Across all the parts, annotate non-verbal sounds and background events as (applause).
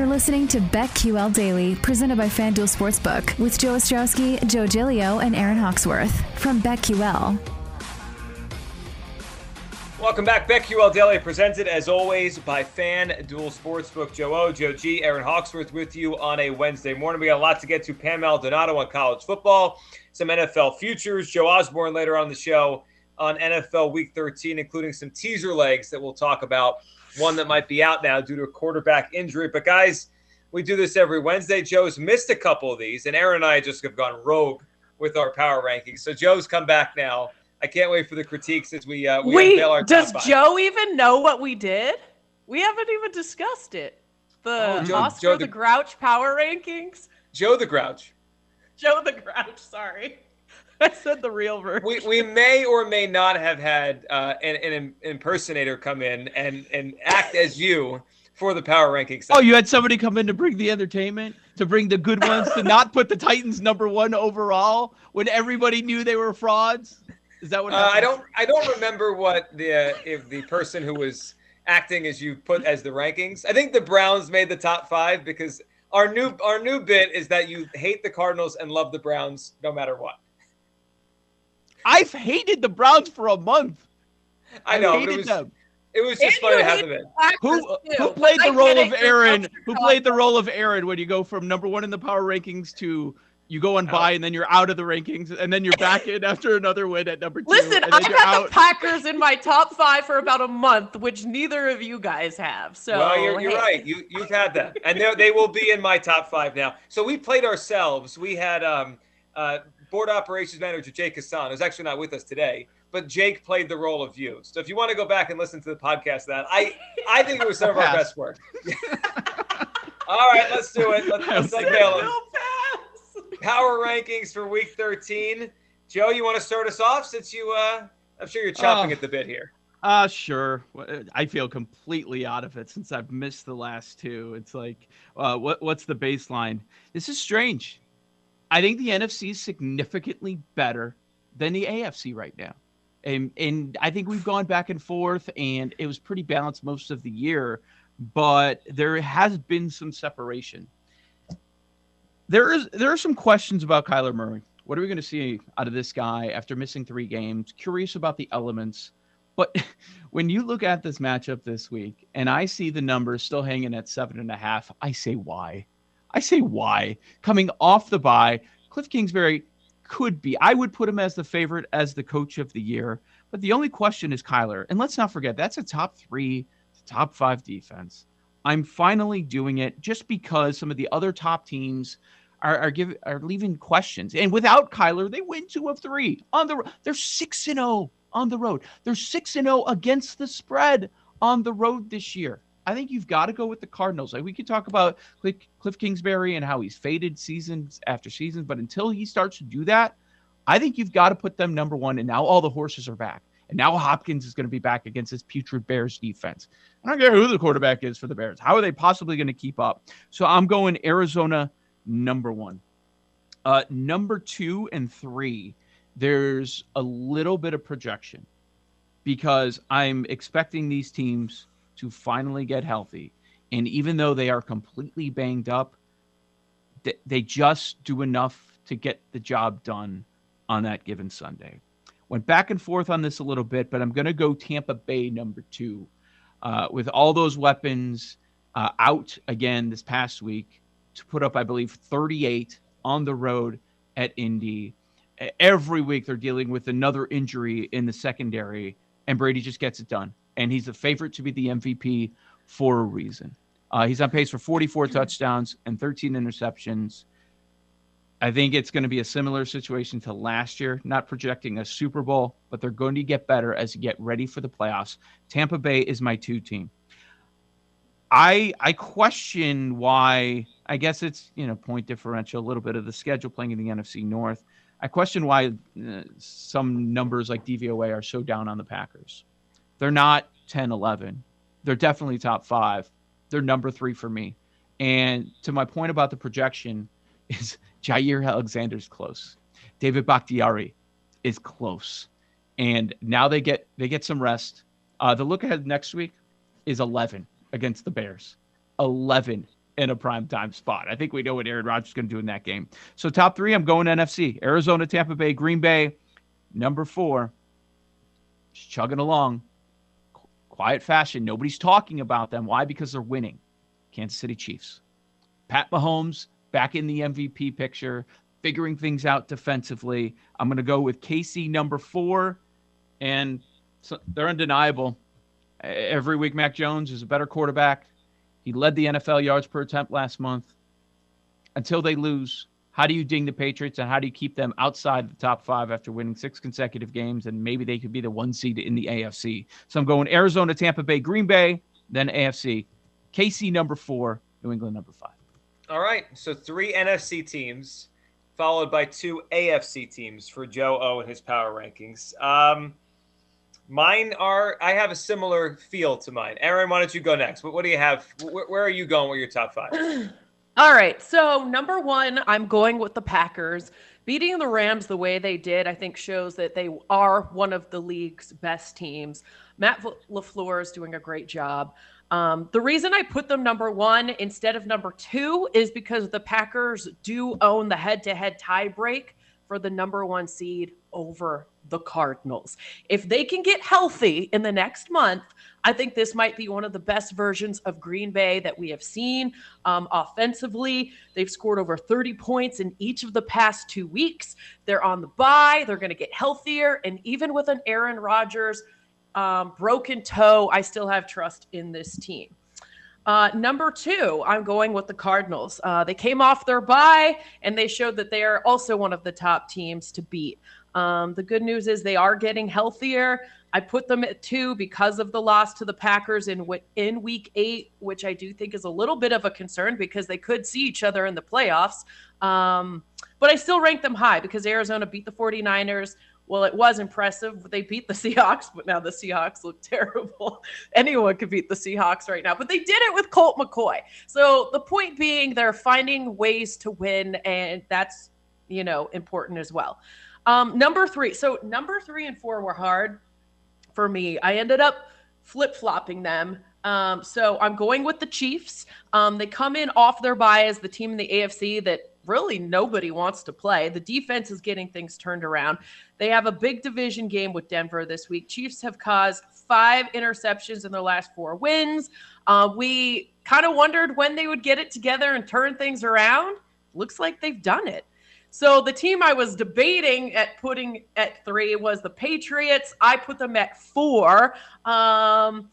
You're listening to BetQL Daily, presented by FanDuel Sportsbook, with Joe Ostrowski, Joe Giglio, and Aaron Hawksworth from BetQL. Welcome back. BetQL Daily, presented as always by FanDuel Sportsbook. Joe O, Joe G, Aaron Hawksworth with you on a Wednesday morning. We got a lot to get to. Pam Maldonado on college football, some NFL futures. Joe Osborne later on the show on NFL Week 13, including some teaser legs that we'll talk about. One that might be out now due to a quarterback injury. But guys, we do this every Wednesday. Joe's missed a couple of these, and Aaron and I just have gone rogue with our power rankings. So Joe's come back now. I can't wait for the critiques as we uh, we Wait, unveil our does. Joe even know what we did? We haven't even discussed it. The Oh, Joe- Oscar Joe the, the- Grouch power rankings. Joe the Grouch. Joe the Grouch. Sorry, (laughs) I said the real version. We, we may or may not have had uh, an, an impersonator come in and, and act as you for the power rankings. Oh, you had somebody come in to bring the entertainment, to bring the good ones, to not put the Titans number one overall when everybody knew they were frauds. Is that what? Uh, I don't I don't remember what the uh, if the person who was acting as you put as the rankings. I think the Browns made the top five because our new our new bit is that you hate the Cardinals and love the Browns no matter what. I've hated the Browns for a month. I know, but hated it was them. it was just And funny to have them in. Who who played the role of Aaron? Who played the role of Aaron when you go from number one in the power rankings to you go on by and then you're out of the rankings and then you're back in after another win at number two. Listen, I've had out. the Packers in my top five for about a month, which neither of you guys have. So well, you're, you're hey. right. You you've had them, and they they will be in my top five now. So we played ourselves. We had um, uh, board operations manager Jake Hassan, who's actually not with us today, but Jake played the role of you. So if you want to go back and listen to the podcast, that I I think it was some of our best work. (laughs) All right, let's do it. Let's, let's Okay. unveil them. Power rankings for Week 13. Joe, you want to start us off since you? Uh, I'm sure you're chopping Oh. at the bit here. Uh sure. I feel completely out of it since I've missed the last two. It's like, uh, what what's the baseline? This is strange. I think the NFC is significantly better than the AFC right now, and and I think we've gone back and forth, and it was pretty balanced most of the year, but there has been some separation. There is there are some questions about Kyler Murray. What are we going to see out of this guy after missing three games? Curious about the elements. But (laughs) when you look at this matchup this week and I see the numbers still hanging at seven and a half, I say why? I say why? Coming off the bye, Cliff Kingsbury could be. I would put him as the favorite as the coach of the year. But the only question is Kyler. And let's not forget, that's a top three, top five defense. I'm finally doing it just because some of the other top teams are are giving are leaving questions. And without Kyler, they win two of three on the. They're six and zero on the road. They're six and zero against the spread on the road this year. I think you've got to go with the Cardinals. Like we could talk about Cliff, Kingsbury and how he's faded seasons after seasons, but until he starts to do that, I think you've got to put them number one. And now all the horses are back. And now Hopkins is going to be back against this putrid Bears defense. I don't care who the quarterback is for the Bears. How are they possibly going to keep up? So I'm going Arizona number one. Uh, number two and three, there's a little bit of projection. because I'm expecting these teams to finally get healthy. And even though they are completely banged up, they just do enough to get the job done on that given Sunday. Went back and forth on this a little bit, but I'm going to go Tampa Bay number two. Uh, with all those weapons uh, out again this past week to put up, I believe, 38 on the road at Indy. Every week they're dealing with another injury in the secondary, and Brady just gets it done. And he's a favorite to be the MVP for a reason. Uh, he's on pace for 44 touchdowns and 13 interceptions. I think it's going to be a similar situation to last year, not projecting a Super Bowl, but they're going to get better as you get ready for the playoffs. Tampa Bay is my two team. I I question why. I guess it's you know point differential, a little bit of the schedule playing in the NFC North. I question why uh, some numbers like DVOA are so down on the Packers. They're not 10, 11. They're definitely top five. They're number three for me. And to my point about the projection, (laughs) is Jaire Alexander's close. David Bakhtiari is close. And now they get they get some rest. Uh, the look ahead next week is 11 against the Bears. 11 in a prime time spot. I think we know what Aaron Rodgers is going to do in that game. So top three, I'm going NFC: Arizona, Tampa Bay, Green Bay. Number four, chugging along, quiet fashion. Nobody's talking about them. Why? Because they're winning. Kansas City Chiefs. Pat Mahomes back in the MVP picture, figuring things out defensively. I'm going to go with KC number four, and so they're undeniable. Every week, Mac Jones is a better quarterback. He led the NFL yards per attempt last month. Until they lose, how do you ding the Patriots and how do you keep them outside the top five after winning six consecutive games? And maybe they could be the one seed in the AFC. So I'm going Arizona, Tampa Bay, Green Bay, then AFC. KC number four, New England number five. All right. So three NFC teams, followed by two AFC teams for Joe O and his power rankings. Um, mine are. I have a similar feel to mine. Aaron, why don't you go next? What, what do you have? Where, where are you going with your top five? (clears throat) All right. So number one, I'm going with the Packers. Beating the Rams the way they did, I think, shows that they are one of the league's best teams. Matt LaFleur is doing a great job. Um, the reason I put them number one instead of number two is because the Packers do own the head to head tie break for the number one seed over the Cardinals. If they can get healthy in the next month, I think this might be one of the best versions of Green Bay that we have seen um, offensively. They've scored over 30 points in each of the past two weeks. They're on the bye, they're going to get healthier. And even with an Aaron Rodgers, um, broken toe, I still have trust in this team. Uh, number two, I'm going with the Cardinals. Uh, they came off their bye and they showed that they are also one of the top teams to beat. Um, the good news is they are getting healthier. I put them at two because of the loss to the Packers in in Week Eight, which I do think is a little bit of a concern because they could see each other in the playoffs. Um, but I still rank them high because Arizona beat the 49ers well, it was impressive. They beat the (laughs) Seahawks, but now the Seahawks look (laughs) terrible. Anyone could beat the Seahawks right now, but they did it with Colt McCoy. So the point being, they're finding ways to win, and that's you know important as well. Um, number three. So number three and four were hard for me. I ended up flip flopping them. Um, so I'm going with the Chiefs. Um, they come in off their bye as the team in the AFC that really nobody wants to play. The defense is getting things turned around. They have a big division game with Denver this week. Chiefs have caused five interceptions in their last four wins. Uh, we kind of wondered when they would get it together and turn things around. Looks like they've done it. So the team I was debating at putting at three was the Patriots. I put them at four. Um,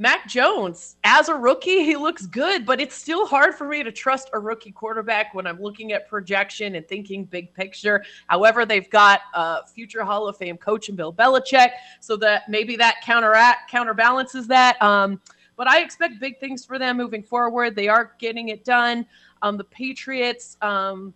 Mac Jones, as a rookie, he looks good, but it's still hard for me to trust a rookie quarterback when I'm looking at projection and thinking big picture. However, they've got a future Hall of Fame coach in Bill Belichick, so that maybe that counteract counterbalances that. Um, but I expect big things for them moving forward. They are getting it done. Um, the Patriots. Um,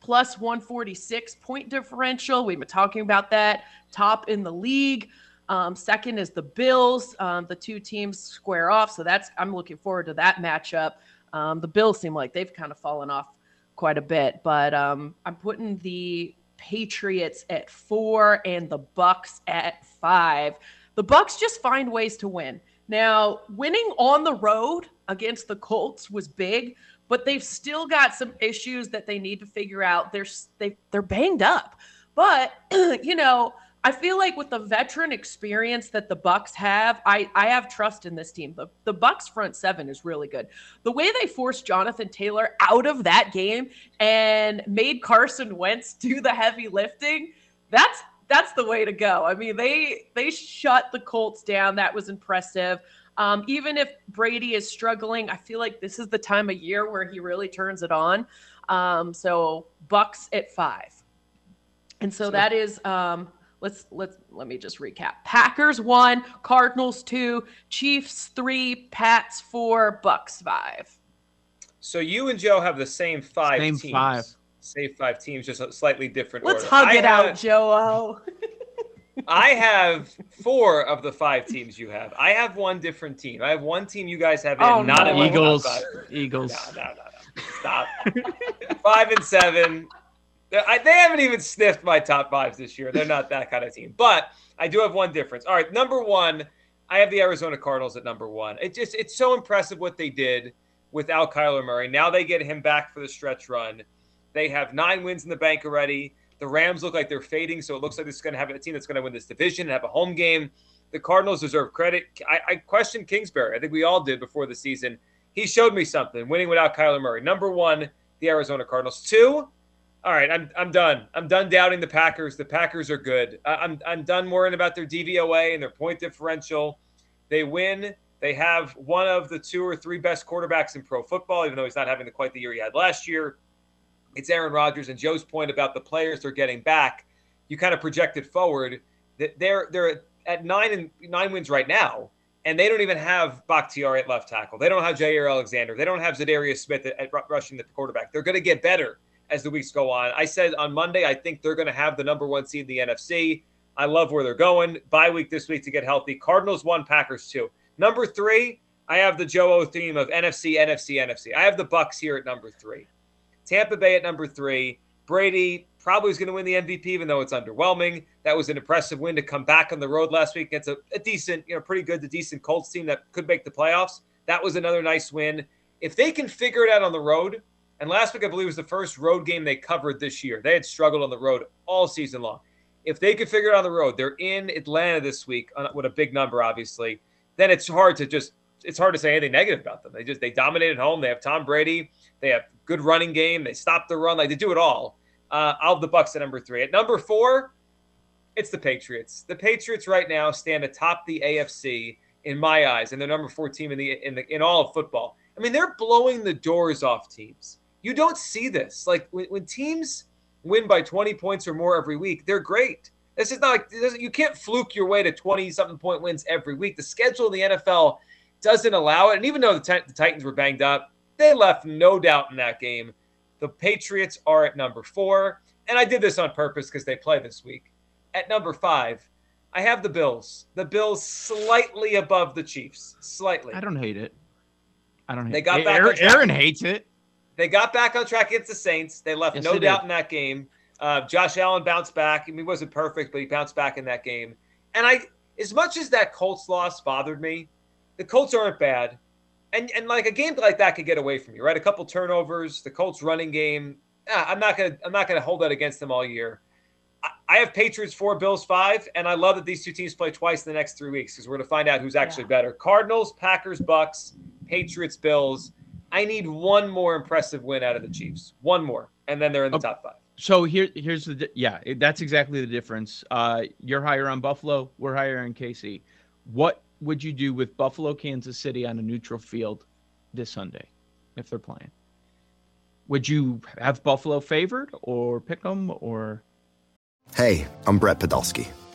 plus 146 point differential. We've been talking about that. Top in the league. Um, second is the Bills. Um, the two teams square off, so that's I'm looking forward to that matchup. Um, the Bills seem like they've kind of fallen off quite a bit, but um, I'm putting the Patriots at four and the Bucs at five. The Bucs just find ways to win. Now, winning on the road against the Colts was big, but they've still got some issues that they need to figure out. They're they, they're banged up. But, (clears throat) you know, I feel like with the veteran experience that the Bucs have, I, I have trust in this team. The, the Bucs front seven is really good. The way they forced Jonathan Taylor out of that game and made Carson Wentz do the heavy lifting, that's that's the way to go. I mean, they they shut the Colts down. That was impressive. Um, even if Brady is struggling, I feel like this is the time of year where he really turns it on. Um, so Bucs at five, and so, so that is um, let's let's let me just recap. Packers one, Cardinals two, Chiefs three, Pats four, Bucs five. So you and Joe have the same five. Same teams. five say five teams, just a slightly different Let's order. hug I it have, out, Joe. (laughs) I have four of the five teams you have. I have one different team. I have one team you guys have in, oh, not no. Eagles. Eagles. No, no, no, no. Stop. five and seven. I, they haven't even sniffed my top fives this year. They're not that kind of team. But I do have one difference. All right, number one, I have the Arizona Cardinals at number one. It just it's so impressive what they did without Kyler Murray. Now they get him back for the stretch run. They have nine wins in the bank already. The Rams look like they're fading, so it looks like this is going to have a team that's going to win this division and have a home game. The Cardinals deserve credit. I, I questioned Kingsbury. I think we all did before the season. He showed me something, winning without Kyler Murray. Number one, the Arizona Cardinals. Two, all right, I'm, I'm done. I'm done doubting the Packers. The Packers are good. I'm, I'm done worrying about their DVOA and their point differential. They win. They have one of the two or three best quarterbacks in pro football, even though he's not having the, quite the year he had last year it's Aaron Rodgers and Joe's point about the players they're getting back. You kind of projected forward that they're they're at nine and nine wins right now, and they don't even have Bakhtiari at left tackle. They don't have Jaire Alexander. They don't have Za'Darius Smith at, at rushing the quarterback. They're going to get better as the weeks go on. I said on Monday I think they're going to have the number one seed in the NFC. I love where they're going. Bye week this week to get healthy. Cardinals one, Packers two. Number three, I have the Joe O theme of NFC, NFC, NFC. I have the Bucs here at number three. Tampa Bay at number three. Brady probably is going to win the MVP, even though it's underwhelming. That was an impressive win to come back on the road last week against a, a decent, you know, pretty good, the decent Colts team that could make the playoffs. That was another nice win. If they can figure it out on the road, and last week I believe was the first road game they covered this year. They had struggled on the road all season long. If they could figure it out on the road, they're in Atlanta this week with a big number, obviously. Then it's hard to just it's hard to say anything negative about them. They just they dominate at home. They have Tom Brady. They have good running game. They stop the run. Like they do it all. Uh, I'll have the Bucs at number three. At number four, it's the Patriots. The Patriots right now stand atop the AFC in my eyes, and they're number four team in the in the in all of football. I mean, they're blowing the doors off teams. You don't see this. Like when, when teams win by 20 points or more every week, they're great. This is not like you can't fluke your way to 20 something point wins every week. The schedule in the NFL doesn't allow it. And even though the, t- the Titans were banged up, they left no doubt in that game. The Patriots are at number four. And I did this on purpose because they play this week. At number five, I have the Bills. The Bills slightly above the Chiefs. Slightly. I don't hate it. I don't hate they got it. Back Aaron, Aaron hates it. They got back on track against the Saints. They left yes, no doubt did. in that game. Uh, Josh Allen bounced back. I mean, he wasn't perfect, but he bounced back in that game. And I, as much as that Colts loss bothered me, the Colts aren't bad. And and like a game like that could get away from you, right? A couple turnovers, the Colts running game. Yeah, I'm not gonna I'm not gonna hold that against them all year. I, I have Patriots four, Bills five, and I love that these two teams play twice in the next three weeks because we're gonna find out who's actually yeah. better. Cardinals, Packers, Bucks, Patriots, Bills. I need one more impressive win out of the Chiefs. One more, and then they're in the top five. So here, here's the yeah, that's exactly the difference. Uh, you're higher on Buffalo, we're higher on KC. What would you do with Buffalo, Kansas City on a neutral field this Sunday if they're playing? Would you have Buffalo favored or pick them or? Hey, I'm Brett Podolsky,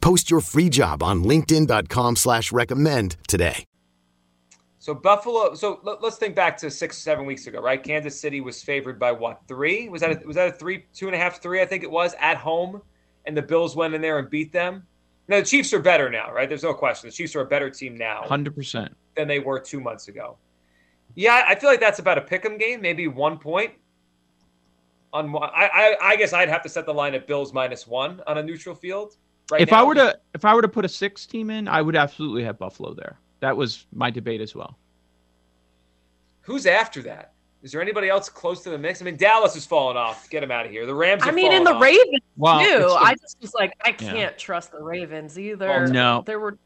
Post your free job on LinkedIn.com slash recommend today. So Buffalo. So let, us think back to six, seven weeks ago, right? Kansas City was favored by what? Three? Was that a, was that a three, two and a half, three? I think it was at home, and the Bills went in there and beat them. Now the Chiefs are better now, right? There's no question. The Chiefs are a better team now, hundred percent, than they were two months ago. Yeah, I feel like that's about a pick'em game, maybe one point. On I, I, I guess I'd have to set the line at Bills minus one on a neutral field. Right if now. I were to if I were to put a six team in, I would absolutely have Buffalo there. That was my debate as well. Who's after that? Is there anybody else close to the mix? I mean, Dallas has fallen off. Get him out of here. The Rams. Are. I mean, in the off. Ravens well, too. I just was like, I can't yeah. trust the Ravens either. Well, no, there were.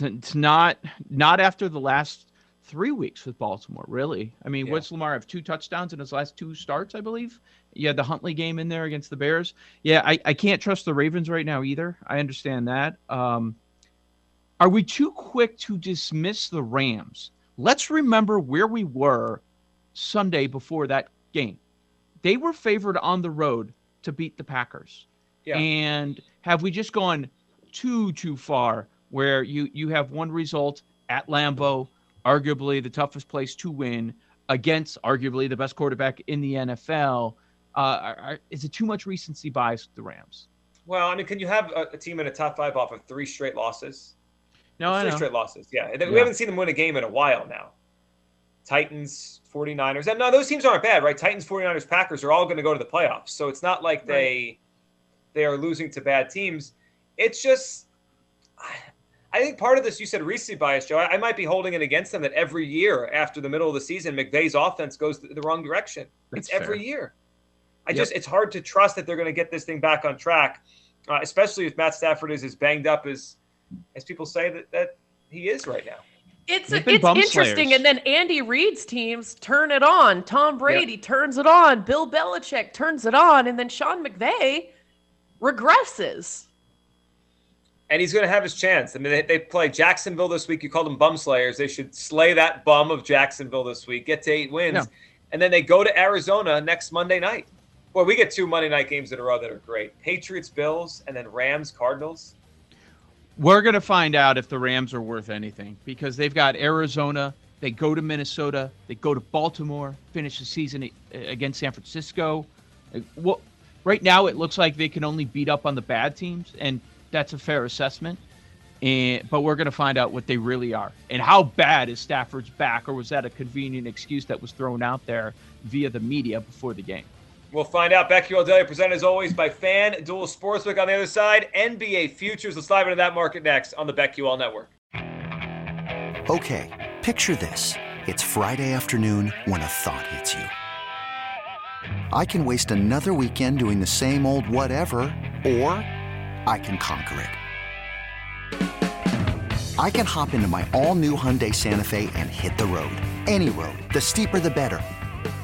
It's not not after the last three weeks with Baltimore. Really, I mean, yeah. what's Lamar have two touchdowns in his last two starts? I believe. You had the Huntley game in there against the Bears. Yeah, I, I can't trust the Ravens right now either. I understand that. Um, are we too quick to dismiss the Rams? Let's remember where we were Sunday before that game. They were favored on the road to beat the Packers. Yeah. And have we just gone too too far where you you have one result at Lambeau, arguably the toughest place to win against arguably the best quarterback in the NFL? Uh, are, are, is it too much recency bias with the Rams? Well, I mean, can you have a, a team in a top five off of three straight losses? No, three straight losses. Yeah. yeah. we haven't seen them win a game in a while now. Titans, 49ers. And no, those teams aren't bad, right? Titans, 49ers, Packers are all going to go to the playoffs. So it's not like they they are losing to bad teams. It's just I think part of this you said recency bias, Joe. I, I might be holding it against them that every year after the middle of the season, McVay's offense goes the wrong direction. That's it's fair. every year. I yep. just it's hard to trust that they're going to get this thing back on track, uh, especially if Matt Stafford is as banged up as as people say that that he is right now. It's it's interesting, slayers. and then Andy Reid's teams turn it on. Tom Brady yep. turns it on. Bill Belichick turns it on, and then Sean McVay regresses. And he's going to have his chance. I mean, they, they play Jacksonville this week. You called them bum slayers. They should slay that bum of Jacksonville this week, get to eight wins, and then they go to Arizona next Monday night. Well, we get two Monday night games in a row that are great: Patriots, Bills, and then Rams, Cardinals. We're to find out if the Rams are worth anything because they've got Arizona, they go to Minnesota, they go to Baltimore, finish the season against San Francisco. Right now it looks like they can only beat up on the bad teams, and that's a fair assessment. And but we're going to find out what they really are and how bad is Stafford's back, or was that a convenient excuse that was thrown out there via the media before the game? We'll find out. BetQL Daily presented as always by Fan FanDuel Sportsbook. On the other side, NBA futures. Let's dive into that market next on the BetQL Network. Okay, picture this: it's Friday afternoon when a thought hits you. I can waste another weekend doing the same old whatever, or I can conquer it. I can hop into my all-new Hyundai Santa Fe and hit the road. Any road. The steeper, the better